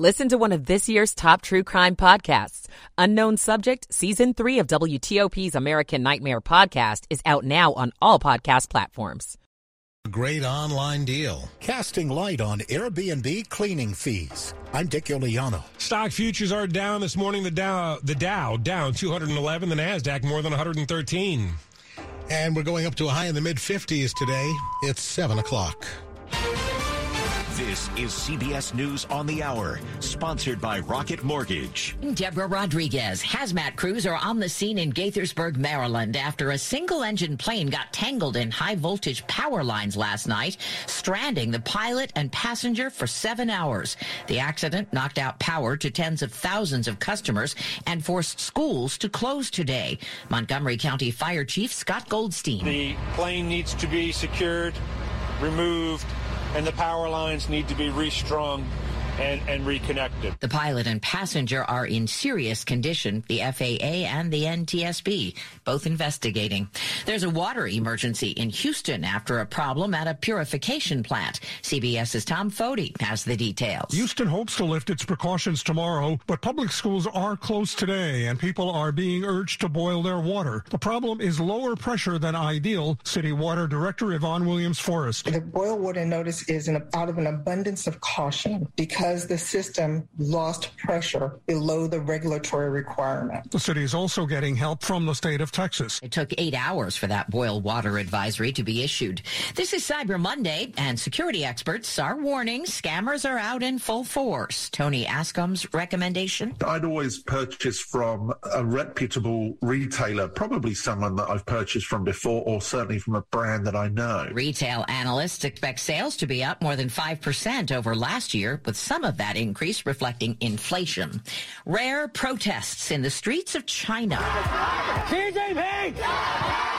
Listen to one of this year's top true crime podcasts. Unknown Subject, Season 3 of WTOP's American Nightmare podcast is out now on all podcast platforms. A great online deal. Casting light on Airbnb cleaning fees. I'm Dick Uliano. Stock futures are down this morning. The Dow, the Dow down 211. The Nasdaq more than 113. And we're going up to a high in the mid 50s today. It's 7 o'clock. This is CBS News on the Hour, sponsored by Rocket Mortgage. Deborah Rodriguez. Hazmat crews are on the scene in Gaithersburg, Maryland after a single engine plane got tangled in high voltage power lines last night, stranding the pilot and passenger for seven hours. The accident knocked out power to tens of thousands of customers and forced schools to close today. Montgomery County Fire Chief Scott Goldstein. The plane needs to be secured, removed, and the power lines need to be restrung and, and reconnected. The pilot and passenger are in serious condition. The FAA and the NTSB both investigating. There's a water emergency in Houston after a problem at a purification plant. CBS's Tom Foti has the details. Houston hopes to lift its precautions tomorrow, but public schools are closed today and people are being urged to boil their water. The problem is lower pressure than ideal. City Water Director Yvonne Williams Forrest. The boil water notice is an, out of an abundance of caution because because the system lost pressure below the regulatory requirement. The city is also getting help from the state of Texas. It took eight hours for that boil water advisory to be issued. This is Cyber Monday, and security experts are warning scammers are out in full force. Tony Anscombe's recommendation? I'd always purchase from a reputable retailer, probably someone that I've purchased from before, or certainly from a brand that I know. Retail analysts expect sales to be up more than 5% over last year, with some of that increase reflecting inflation. Rare protests in the streets of China.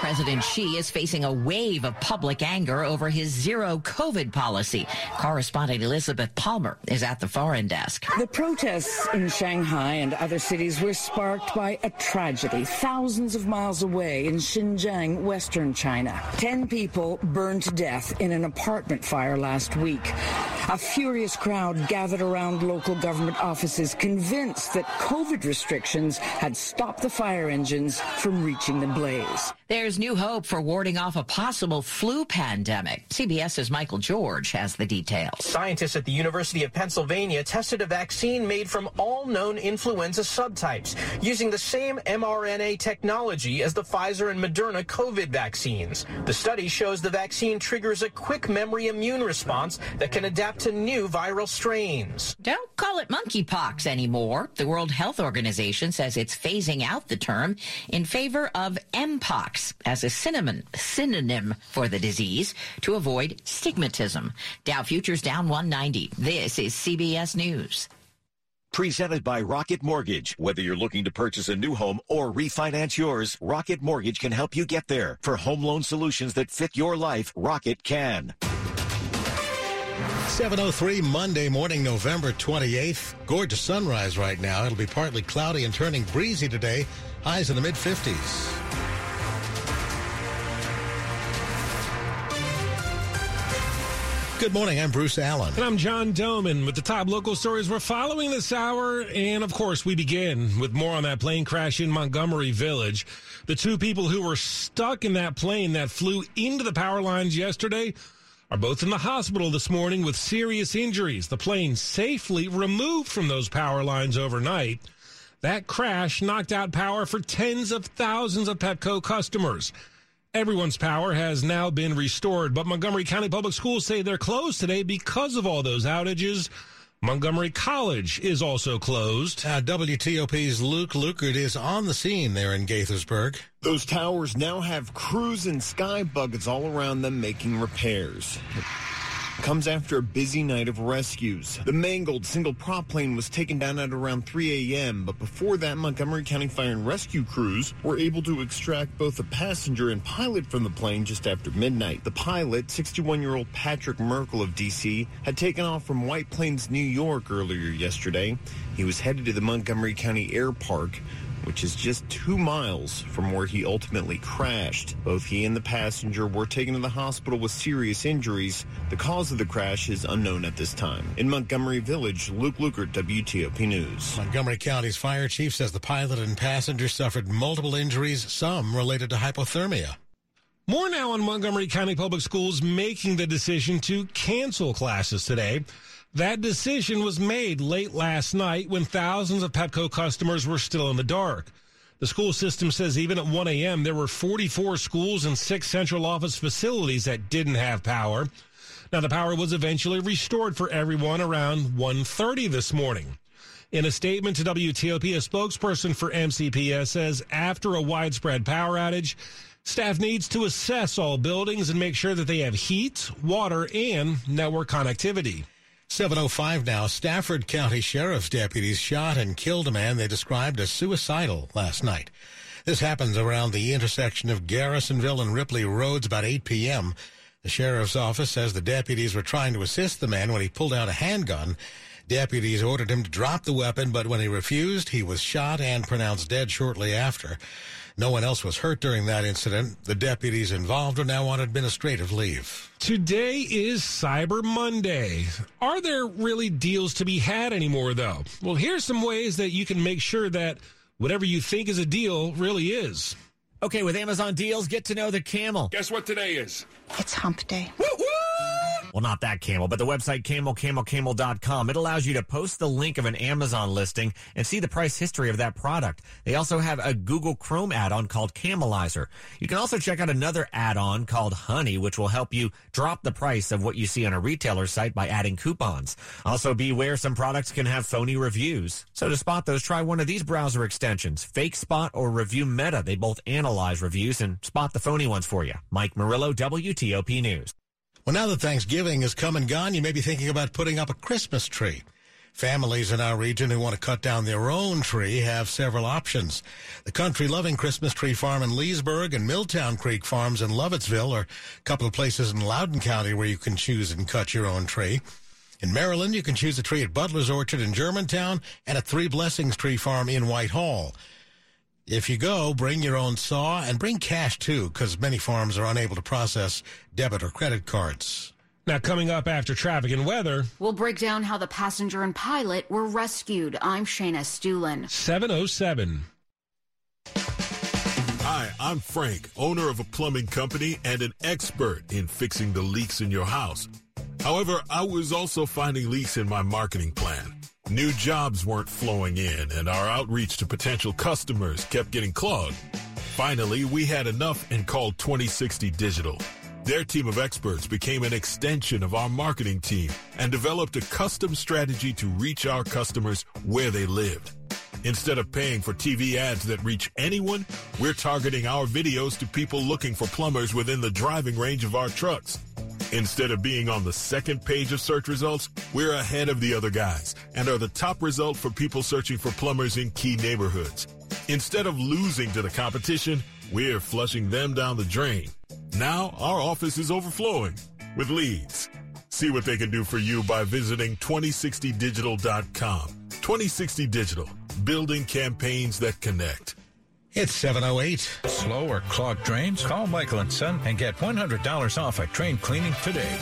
President Xi is facing a wave of public anger over his zero COVID policy. Correspondent Elizabeth Palmer is at the foreign desk. The protests in Shanghai and other cities were sparked by a tragedy thousands of miles away in Xinjiang, western China. Ten people burned to death in an apartment fire last week. A furious crowd gathered around local government offices convinced that COVID restrictions had stopped the fire engines from reaching the blaze. There's new hope for warding off a possible flu pandemic. CBS's Michael George has the details. Scientists at the University of Pennsylvania tested a vaccine made from all known influenza subtypes using the same mRNA technology as the Pfizer and Moderna COVID vaccines. The study shows the vaccine triggers a quick memory immune response that can adapt to new viral strains. Don't call it monkeypox anymore. The World Health Organization says it's phasing out the term in favor of mpox as a synonym, synonym for the disease to avoid stigmatism. Dow futures down 190. This is CBS News. Presented by Rocket Mortgage. Whether you're looking to purchase a new home or refinance yours, Rocket Mortgage can help you get there. For home loan solutions that fit your life, Rocket can. 703 Monday morning, November 28th. Gorgeous sunrise right now. It'll be partly cloudy and turning breezy today. Highs in the mid 50s. Good morning. I'm Bruce Allen. And I'm John Domen with the top local stories we're following this hour. And of course, we begin with more on that plane crash in Montgomery Village. The two people who were stuck in that plane that flew into the power lines yesterday are both in the hospital this morning with serious injuries. The plane safely removed from those power lines overnight. That crash knocked out power for tens of thousands of Pepco customers. Everyone's power has now been restored, but Montgomery County Public Schools say they're closed today because of all those outages. Montgomery College is also closed. Uh, WTOP's Luke Lukert is on the scene there in Gaithersburg. Those towers now have crews and sky buckets all around them making repairs comes after a busy night of rescues. The mangled single prop plane was taken down at around 3 a.m., but before that, Montgomery County Fire and Rescue crews were able to extract both the passenger and pilot from the plane just after midnight. The pilot, 61 year old Patrick Merkle of D.C., had taken off from White Plains, New York earlier yesterday. He was headed to the Montgomery County Air Park which is just two miles from where he ultimately crashed. Both he and the passenger were taken to the hospital with serious injuries. The cause of the crash is unknown at this time. In Montgomery Village, Luke Lukert, WTOP News. Montgomery County's fire chief says the pilot and passenger suffered multiple injuries, some related to hypothermia. More now on Montgomery County Public Schools making the decision to cancel classes today. That decision was made late last night when thousands of Pepco customers were still in the dark. The school system says even at 1 a.m., there were 44 schools and six central office facilities that didn't have power. Now, the power was eventually restored for everyone around 1.30 this morning. In a statement to WTOP, a spokesperson for MCPS says after a widespread power outage, staff needs to assess all buildings and make sure that they have heat, water, and network connectivity. 705 now. Stafford County Sheriff's deputies shot and killed a man they described as suicidal last night. This happens around the intersection of Garrisonville and Ripley Roads about 8 p.m. The sheriff's office says the deputies were trying to assist the man when he pulled out a handgun. Deputies ordered him to drop the weapon, but when he refused, he was shot and pronounced dead shortly after. No one else was hurt during that incident. The deputies involved are now on administrative leave. Today is Cyber Monday. Are there really deals to be had anymore, though? Well, here's some ways that you can make sure that whatever you think is a deal really is. Okay, with Amazon deals, get to know the camel. Guess what today is? It's hump day. Woo woo! Well, not that camel, but the website camelcamelcamel.com. It allows you to post the link of an Amazon listing and see the price history of that product. They also have a Google Chrome add-on called Camelizer. You can also check out another add-on called Honey, which will help you drop the price of what you see on a retailer site by adding coupons. Also, beware some products can have phony reviews. So to spot those, try one of these browser extensions, Fakespot or ReviewMeta. They both analyze reviews and spot the phony ones for you. Mike Murillo, WTOP News. Well, now that Thanksgiving is come and gone, you may be thinking about putting up a Christmas tree. Families in our region who want to cut down their own tree have several options. The country loving Christmas tree farm in Leesburg and Milltown Creek Farms in Lovettsville are a couple of places in Loudoun County where you can choose and cut your own tree. In Maryland, you can choose a tree at Butler's Orchard in Germantown and at Three Blessings Tree Farm in Whitehall. If you go, bring your own saw and bring cash too, because many farms are unable to process debit or credit cards. Now, coming up after traffic and weather, we'll break down how the passenger and pilot were rescued. I'm Shayna Estulin. 707. Hi, I'm Frank, owner of a plumbing company and an expert in fixing the leaks in your house. However, I was also finding leaks in my marketing plan. New jobs weren't flowing in, and our outreach to potential customers kept getting clogged. Finally, we had enough and called 2060 Digital. Their team of experts became an extension of our marketing team and developed a custom strategy to reach our customers where they lived. Instead of paying for TV ads that reach anyone, we're targeting our videos to people looking for plumbers within the driving range of our trucks. Instead of being on the second page of search results, we're ahead of the other guys and are the top result for people searching for plumbers in key neighborhoods. Instead of losing to the competition, we're flushing them down the drain. Now our office is overflowing with leads. See what they can do for you by visiting 2060digital.com. 2060 Digital, building campaigns that connect. It's 708. Slow or clogged drains? Call Michael and Son and get $100 off a drain cleaning today.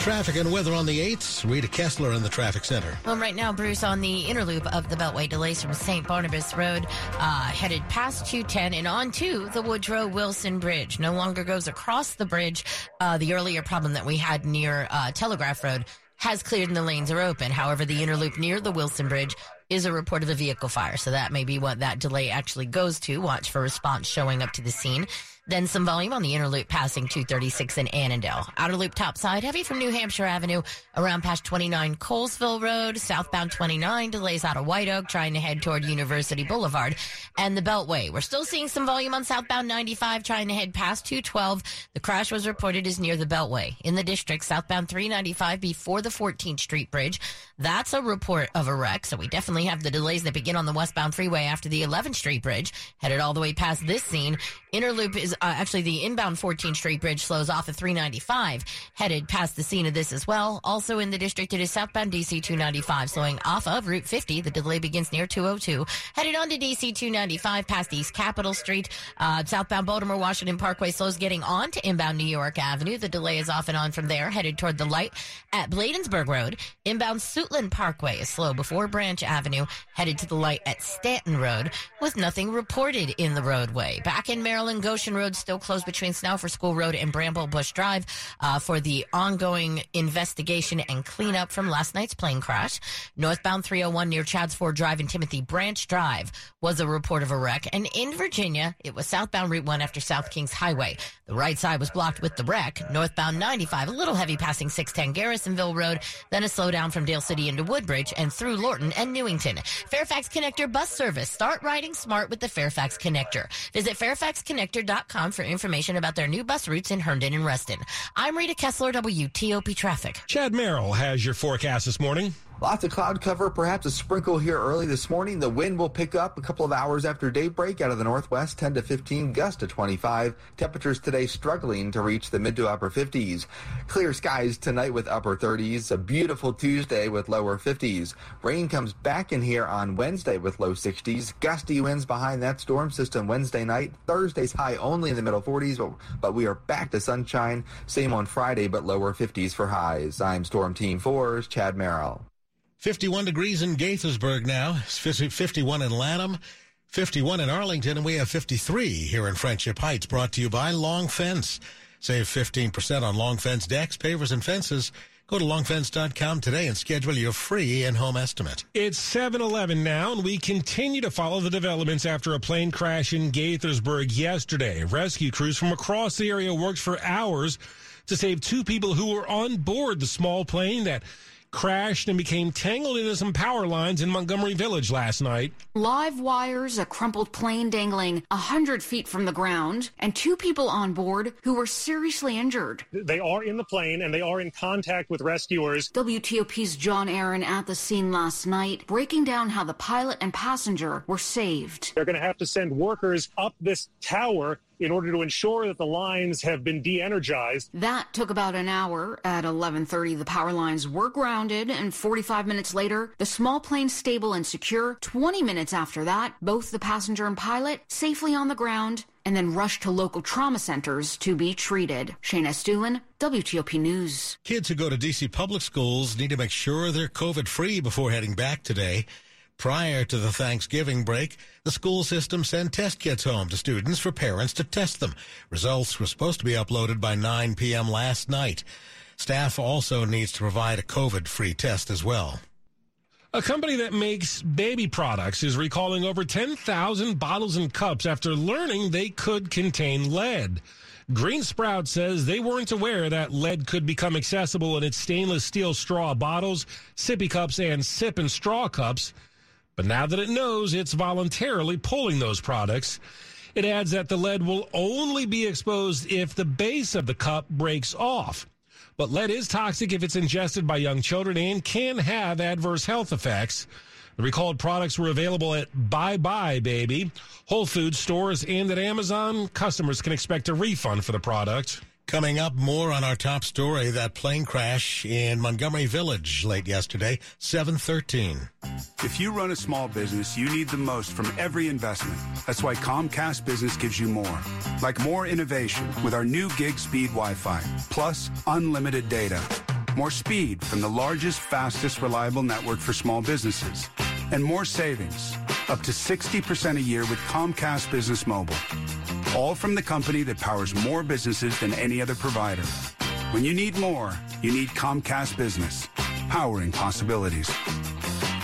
Traffic and weather on the 8th. Rita Kessler in the traffic center. Well, right now, Bruce, on the inner loop of the Beltway, delays from St. Barnabas Road, uh, headed past 210 and on to the Woodrow Wilson Bridge. No longer goes across the bridge. Uh, the earlier problem that we had near uh, Telegraph Road has cleared and the lanes are open. However, the inner loop near the Wilson Bridge is a report of a vehicle fire. So that may be what that delay actually goes to. Watch for response showing up to the scene. Then some volume on the inner loop passing 236 in Annandale. Outer loop topside heavy from New Hampshire Avenue around past 29 Colesville Road. Southbound 29 delays out of White Oak trying to head toward University Boulevard and the Beltway. We're still seeing some volume on southbound 95 trying to head past 212. The crash was reported as near the Beltway. In the district, southbound 395 before the 14th Street Bridge. That's a report of a wreck. So we definitely have the delays that begin on the westbound freeway after the 11th Street Bridge headed all the way past this scene Interloop is uh, actually the inbound 14th Street Bridge slows off at 395, headed past the scene of this as well. Also in the district, it is southbound DC 295, slowing off of Route 50. The delay begins near 202. Headed on to DC 295 past East Capitol Street. Uh, southbound Baltimore Washington Parkway slows getting on to inbound New York Avenue. The delay is off and on from there, headed toward the light at Bladensburg Road. Inbound Suitland Parkway is slow before Branch Avenue, headed to the light at Stanton Road, with nothing reported in the roadway. Back in Maryland, Maryland Goshen Road still closed between Snouffer School Road and Bramble Bush Drive uh, for the ongoing investigation and cleanup from last night's plane crash. Northbound 301 near Chadds Ford Drive and Timothy Branch Drive was a report of a wreck. And in Virginia, it was southbound Route 1 after South Kings Highway. The right side was blocked with the wreck. Northbound 95, a little heavy passing 610 Garrisonville Road, then a slowdown from Dale City into Woodbridge and through Lorton and Newington. Fairfax Connector bus service. Start riding smart with the Fairfax Connector. Visit Fairfax Connector.com for information about their new bus routes in Herndon and Reston. I'm Rita Kessler, WTOP Traffic. Chad Merrill has your forecast this morning. Lots of cloud cover, perhaps a sprinkle here early this morning. The wind will pick up a couple of hours after daybreak out of the northwest, 10 to 15, gust to 25. Temperatures today struggling to reach the mid to upper 50s. Clear skies tonight with upper 30s. A beautiful Tuesday with lower 50s. Rain comes back in here on Wednesday with low 60s. Gusty winds behind that storm system Wednesday night. Thursday's high only in the middle 40s, but, but we are back to sunshine. Same on Friday, but lower 50s for highs. I'm Storm Team 4's Chad Merrill. 51 degrees in Gaithersburg now, 51 in Lanham, 51 in Arlington, and we have 53 here in Friendship Heights, brought to you by Long Fence. Save 15% on Long Fence decks, pavers, and fences. Go to longfence.com today and schedule your free in-home estimate. It's 7-Eleven now, and we continue to follow the developments after a plane crash in Gaithersburg yesterday. Rescue crews from across the area worked for hours to save two people who were on board the small plane that crashed and became tangled into some power lines in Montgomery Village last night. Live wires, a crumpled plane dangling 100 feet from the ground, and two people on board who were seriously injured. They are in the plane and they are in contact with rescuers. WTOP's John Aaron at the scene last night, breaking down how the pilot and passenger were saved. They're going to have to send workers up this tower in order to ensure that the lines have been de-energized. That took about an hour. At 11:30 the power lines were grounded and 45 minutes later the small plane stable and secure. 20 minutes after that, both the passenger and pilot safely on the ground and then rushed to local trauma centers to be treated. Shayna Estulin, WTOP News. Kids who go to DC public schools need to make sure they're COVID free before heading back today. Prior to the Thanksgiving break, the school system sent test kits home to students for parents to test them. Results were supposed to be uploaded by 9 p.m. last night. Staff also needs to provide a COVID-free test as well. A company that makes baby products is recalling over 10,000 bottles and cups after learning they could contain lead. Green Sprout says they weren't aware that lead could become accessible in its stainless steel straw bottles, sippy cups, and sip and straw cups. But now that it knows it's voluntarily pulling those products, it adds that the lead will only be exposed if the base of the cup breaks off. But lead is toxic if it's ingested by young children and can have adverse health effects. The recalled products were available at Bye Bye Baby, Whole Foods stores, and at Amazon. Customers can expect a refund for the product. Coming up, more on our top story, that plane crash in Montgomery Village late yesterday, 713. If you run a small business, you need the most from every investment. That's why Comcast Business gives you more. Like more innovation with our new gig speed Wi-Fi, plus unlimited data. More speed from the largest, fastest, reliable network for small businesses. And more savings, up to 60% a year with Comcast Business Mobile. All from the company that powers more businesses than any other provider. When you need more, you need Comcast Business, powering possibilities.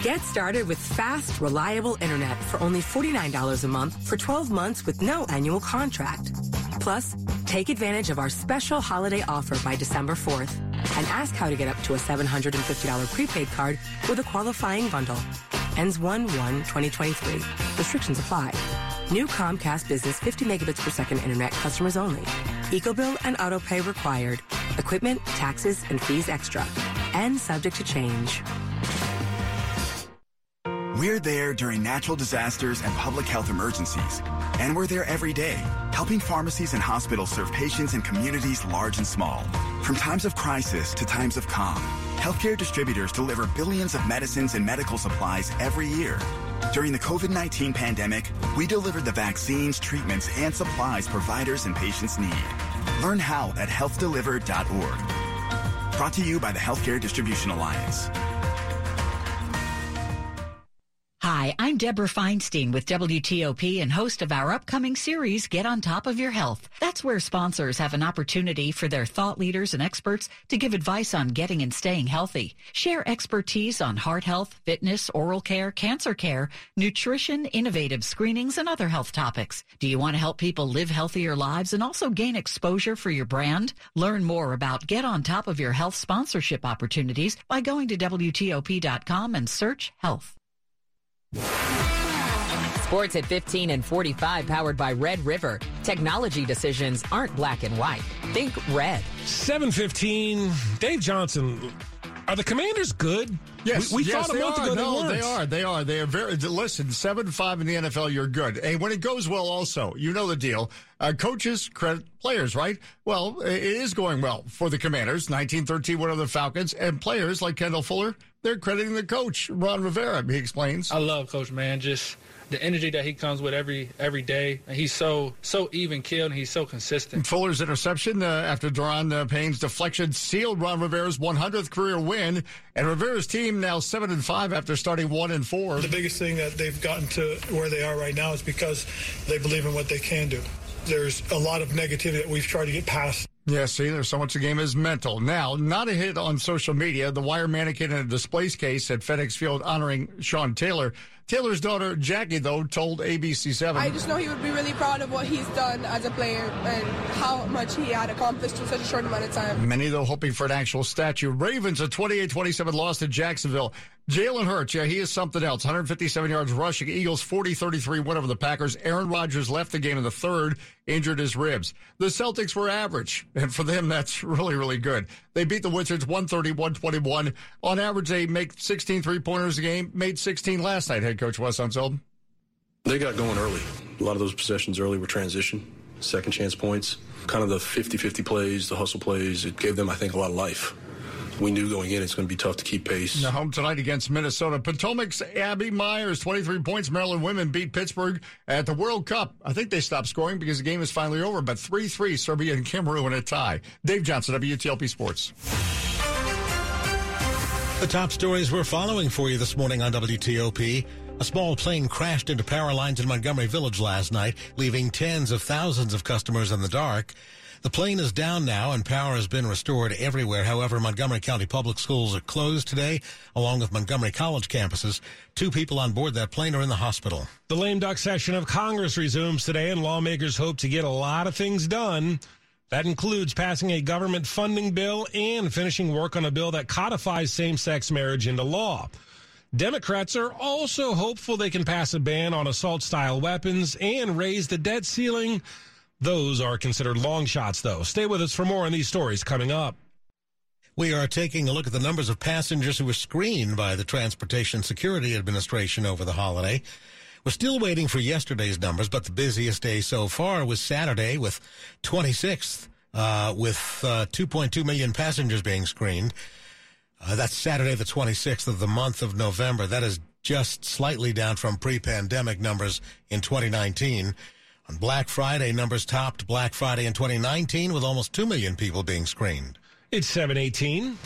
Get started with fast, reliable internet for only $49 a month for 12 months with no annual contract. Plus, take advantage of our special holiday offer by December 4th and ask how to get up to a $750 prepaid card with a qualifying bundle. Ends 1-1-2023. Restrictions apply. New Comcast Business 50 megabits per second internet customers only. EcoBill and autopay required. Equipment, taxes, and fees extra. And subject to change. We're there during natural disasters and public health emergencies. And we're there every day, helping pharmacies and hospitals serve patients in communities large and small. From times of crisis to times of calm, healthcare distributors deliver billions of medicines and medical supplies every year. During the COVID 19 pandemic, we delivered the vaccines, treatments, and supplies providers and patients need. Learn how at healthdelivered.org. Brought to you by the Healthcare Distribution Alliance. Hi, I'm Deborah Feinstein with WTOP and host of our upcoming series, Get on Top of Your Health. That's where sponsors have an opportunity for their thought leaders and experts to give advice on getting and staying healthy, share expertise on heart health, fitness, oral care, cancer care, nutrition, innovative screenings, and other health topics. Do you want to help people live healthier lives and also gain exposure for your brand? Learn more about Get on Top of Your Health sponsorship opportunities by going to WTOP.com and search health. Sports at 15 and 45 powered by Red River. Technology decisions aren't black and white. Think red. 715. Dave Johnson. Are the commanders good? Yes, we, we yes, thought a month are. ago no, they, they are. They are. They are very. Listen, seven five in the NFL, you're good. And when it goes well, also, you know the deal. Uh, coaches credit players, right? Well, it is going well for the Commanders. 1913 win over the Falcons, and players like Kendall Fuller, they're crediting the coach Ron Rivera. He explains. I love Coach Man. Just the energy that he comes with every every day. And he's so so even killed and he's so consistent. Fuller's interception uh, after Daron uh, Payne's deflection sealed Ron Rivera's 100th career win, and Rivera's team now seven and five after starting one and four. The biggest thing that they've gotten to where they are right now is because they believe in what they can do. There's a lot of negativity that we've tried to get past. Yeah, see, there's so much the game is mental. Now, not a hit on social media. The wire mannequin in a displays case at FedEx Field honoring Sean Taylor. Taylor's daughter, Jackie, though, told ABC7. I just know he would be really proud of what he's done as a player and how much he had accomplished in such a short amount of time. Many, though, hoping for an actual statue. Ravens, a 28 27 loss to Jacksonville. Jalen Hurts, yeah, he is something else. 157 yards rushing. Eagles 40 33 win over the Packers. Aaron Rodgers left the game in the third, injured his ribs. The Celtics were average, and for them, that's really, really good. They beat the Wizards 130 121. On average, they make 16 three pointers a game, made 16 last night, head coach Wes Unseld. They got going early. A lot of those possessions early were transition, second chance points, kind of the 50 50 plays, the hustle plays. It gave them, I think, a lot of life we knew going in it's going to be tough to keep pace. Now home tonight against Minnesota. Potomac's Abby Meyers, 23 points. Maryland women beat Pittsburgh at the World Cup. I think they stopped scoring because the game is finally over, but 3-3 Serbia and Cameroon in a tie. Dave Johnson, WTOP Sports. The top stories we're following for you this morning on WTOP. A small plane crashed into power lines in Montgomery Village last night, leaving tens of thousands of customers in the dark. The plane is down now and power has been restored everywhere. However, Montgomery County Public Schools are closed today, along with Montgomery College campuses. Two people on board that plane are in the hospital. The lame duck session of Congress resumes today, and lawmakers hope to get a lot of things done. That includes passing a government funding bill and finishing work on a bill that codifies same sex marriage into law. Democrats are also hopeful they can pass a ban on assault style weapons and raise the debt ceiling those are considered long shots, though. Stay with us for more on these stories coming up. We are taking a look at the numbers of passengers who were screened by the Transportation Security Administration over the holiday. We're still waiting for yesterday's numbers, but the busiest day so far was Saturday with 26th, uh, with uh, 2.2 million passengers being screened. Uh, that's Saturday, the 26th of the month of November. That is just slightly down from pre-pandemic numbers in 2019. On Black Friday, numbers topped Black Friday in 2019 with almost 2 million people being screened. It's 718.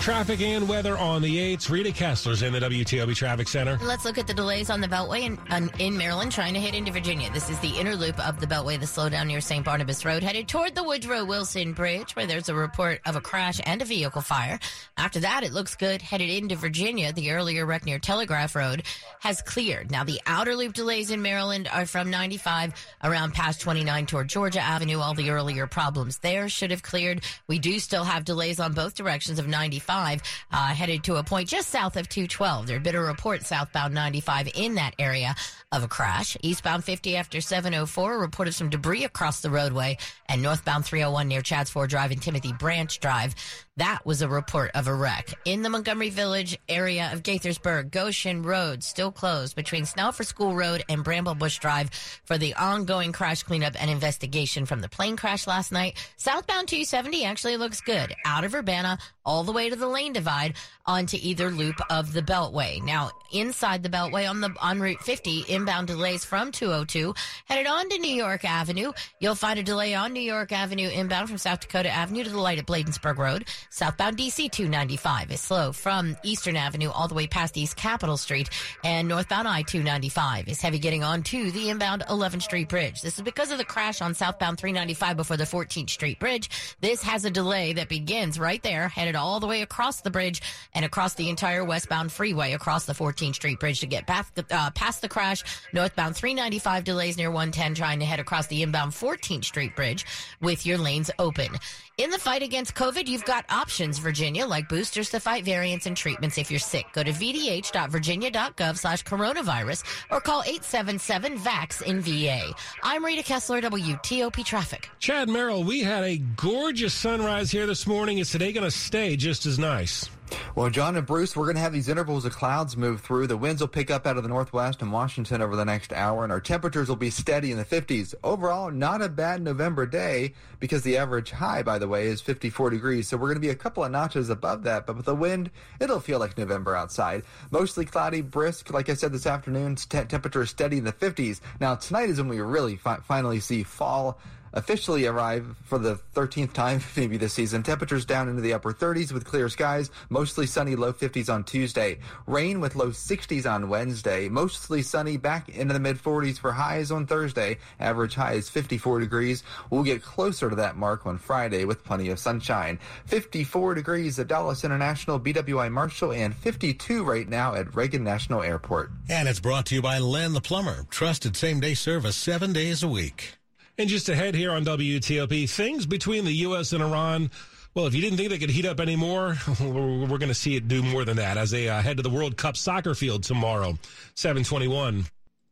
Traffic and weather on the 8s. Rita Kessler's in the WTOP Traffic Center. Let's look at the delays on the Beltway in, um, in Maryland trying to head into Virginia. This is the inner loop of the Beltway, the slowdown near St. Barnabas Road, headed toward the Woodrow Wilson Bridge, where there's a report of a crash and a vehicle fire. After that, it looks good. Headed into Virginia, the earlier wreck near Telegraph Road has cleared. Now, the outer loop delays in Maryland are from 95 around past 29 toward Georgia Avenue. All the earlier problems there should have cleared. We do still have delays on both directions of 95 uh, headed to a point just south of 212. There'd been a report southbound 95 in that area of a crash. Eastbound 50 after 704, a report of some debris across the roadway, and northbound 301 near Chadds Ford Drive and Timothy Branch Drive. That was a report of a wreck. In the Montgomery Village area of Gaithersburg, Goshen Road still closed between Snouffer School Road and Bramblebush Drive for the ongoing crash cleanup and investigation from the plane crash last night. Southbound 270 actually looks good. Out of Urbana, all the way to the lane divide onto either loop of the Beltway. Now, inside the Beltway on the on Route 50, inbound delays from 202 headed on to New York Avenue. You'll find a delay on New York Avenue inbound from South Dakota Avenue to the light at Bladensburg Road. Southbound DC 295 is slow from Eastern Avenue all the way past East Capitol Street, and northbound I 295 is heavy getting on to the inbound 11th Street Bridge. This is because of the crash on southbound 395 before the 14th Street Bridge. This has a delay that begins right there, headed all the way across the bridge and across the entire westbound freeway across the 14th Street Bridge to get past the, uh, past the crash. Northbound 395 delays near 110 trying to head across the inbound 14th Street Bridge with your lanes open. In the fight against COVID, you've got options, Virginia, like boosters to fight variants and treatments if you're sick. Go to vdh.virginia.gov slash coronavirus or call 877-VAX in VA. I'm Rita Kessler, WTOP Traffic. Chad Merrill, we had a gorgeous sunrise here this morning. Is today going to stay just as nice? Well, John and Bruce, we're going to have these intervals of clouds move through. The winds will pick up out of the northwest and Washington over the next hour, and our temperatures will be steady in the 50s. Overall, not a bad November day because the average high, by the way, is 54 degrees. So we're going to be a couple of notches above that, but with the wind, it'll feel like November outside. Mostly cloudy, brisk. Like I said this afternoon, t- temperature steady in the 50s. Now, tonight is when we really fi- finally see fall officially arrive for the 13th time maybe this season. Temperatures down into the upper 30s with clear skies, mostly sunny low 50s on Tuesday. Rain with low 60s on Wednesday, mostly sunny back into the mid 40s for highs on Thursday. Average high is 54 degrees. We'll get closer to that mark on Friday with plenty of sunshine. 54 degrees at Dulles International, BWI Marshall, and 52 right now at Reagan National Airport. And it's brought to you by Len the Plumber. Trusted same day service seven days a week. And just ahead here on WTOP, things between the U.S. and Iran. Well, if you didn't think they could heat up anymore, we're, going to see it do more than that as they uh, head to the World Cup soccer field tomorrow, 721.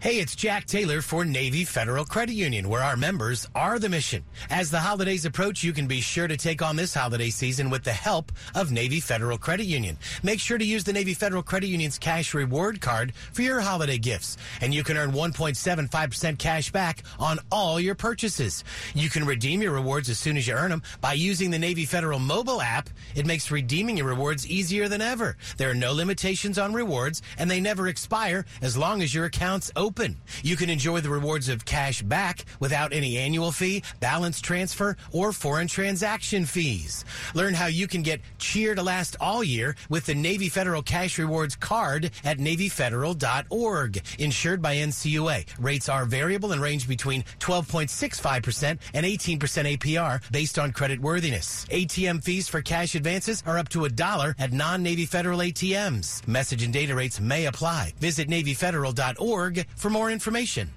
Hey, it's Jack Taylor for Navy Federal Credit Union, where our members are the mission. As the holidays approach, you can be sure to take on this holiday season with the help of Navy Federal Credit Union. Make sure to use the Navy Federal Credit Union's cash reward card for your holiday gifts, and you can earn 1.75% cash back on all your purchases. You can redeem your rewards as soon as you earn them by using the Navy Federal mobile app. It makes redeeming your rewards easier than ever. There are no limitations on rewards, and they never expire as long as your account's open open. You can enjoy the rewards of cash back without any annual fee, balance transfer, or foreign transaction fees. Learn how you can get cheer to last all year with the Navy Federal Cash Rewards card at NavyFederal.org. Insured by NCUA. Rates are variable and range between 12.65% and 18% APR based on credit worthiness. ATM fees for cash advances are up to a dollar at non-Navy Federal ATMs. Message and data rates may apply. Visit NavyFederal.org for more information.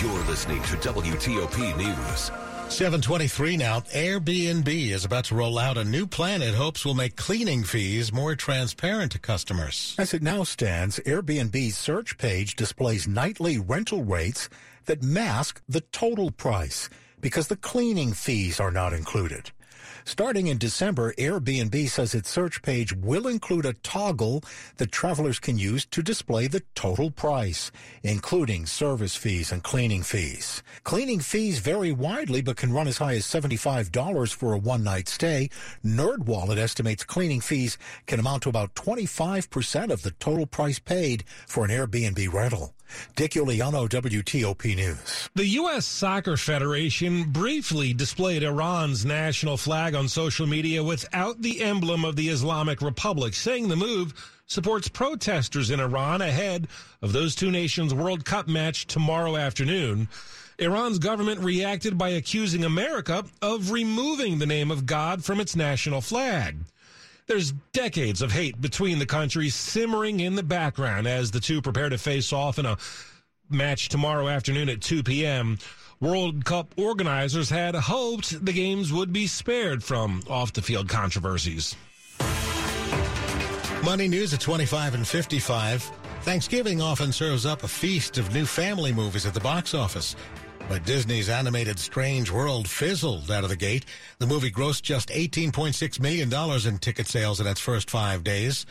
You're listening to WTOP News. 723 now. Airbnb is about to roll out a new plan it hopes will make cleaning fees more transparent to customers. As it now stands, Airbnb's search page displays nightly rental rates that mask the total price because the cleaning fees are not included. Starting in December, Airbnb says its search page will include a toggle that travelers can use to display the total price, including service fees and cleaning fees. Cleaning fees vary widely but can run as high as $75 for a one-night stay. NerdWallet estimates cleaning fees can amount to about 25% of the total price paid for an Airbnb rental. Dick Uliano, WTOP News. The U.S. Soccer Federation briefly displayed Iran's national flag on social media without the emblem of the Islamic Republic, saying the move supports protesters in Iran ahead of those two nations' World Cup match tomorrow afternoon. Iran's government reacted by accusing America of removing the name of God from its national flag. There's decades of hate between the countries simmering in the background as the two prepare to face off in a match tomorrow afternoon at 2 p.m. World Cup organizers had hoped the games would be spared from off the field controversies. Money news at 25 and 55. Thanksgiving often serves up a feast of new family movies at the box office. But Disney's animated Strange World fizzled out of the gate. The movie grossed just $18.6 million in ticket sales in its first five days.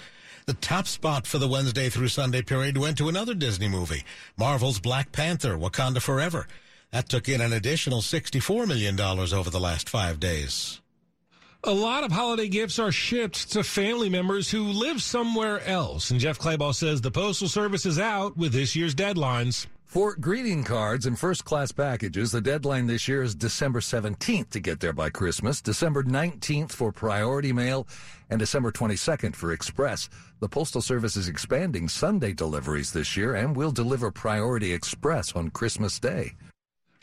The top spot for the Wednesday through Sunday period went to another Disney movie, Marvel's Black Panther, Wakanda Forever. That took in an additional $64 million over the last five days. A lot of holiday gifts are shipped to family members who live somewhere else. And Jeff Clabaugh says the Postal Service is out with this year's deadlines. For greeting cards and first class packages, the deadline this year is December 17th to get there by Christmas, December 19th for priority mail, and December 22nd for express. The Postal Service is expanding Sunday deliveries this year and will deliver priority express on Christmas Day.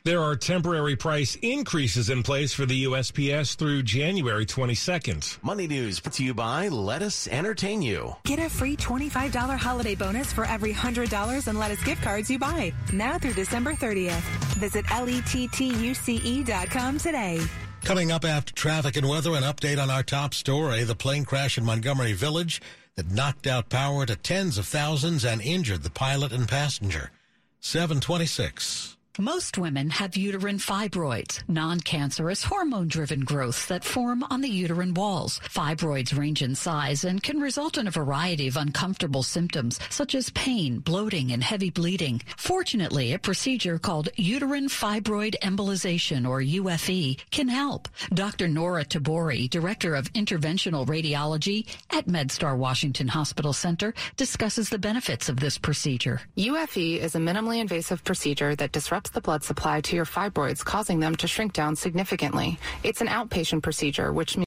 There are temporary price increases in place for the USPS through January 22nd. Money News brought to you by Lettuce Entertain You. Get a free $25 holiday bonus for every $100 in Lettuce gift cards you buy. Now through December 30th. Visit lettuce.com today. Coming up after traffic and weather, an update on our top story the plane crash in Montgomery Village that knocked out power to tens of thousands and injured the pilot and passenger. 726. Most women have uterine fibroids, non-cancerous hormone-driven growths that form on the uterine walls. Fibroids range in size and can result in a variety of uncomfortable symptoms such as pain, bloating, and heavy bleeding. Fortunately, a procedure called uterine fibroid embolization or UFE can help. Dr. Nora Tabori, Director of Interventional Radiology at MedStar Washington Hospital Center, discusses the benefits of this procedure. UFE is a minimally invasive procedure that disrupts the blood supply to your fibroids, causing them to shrink down significantly. It's an outpatient procedure, which means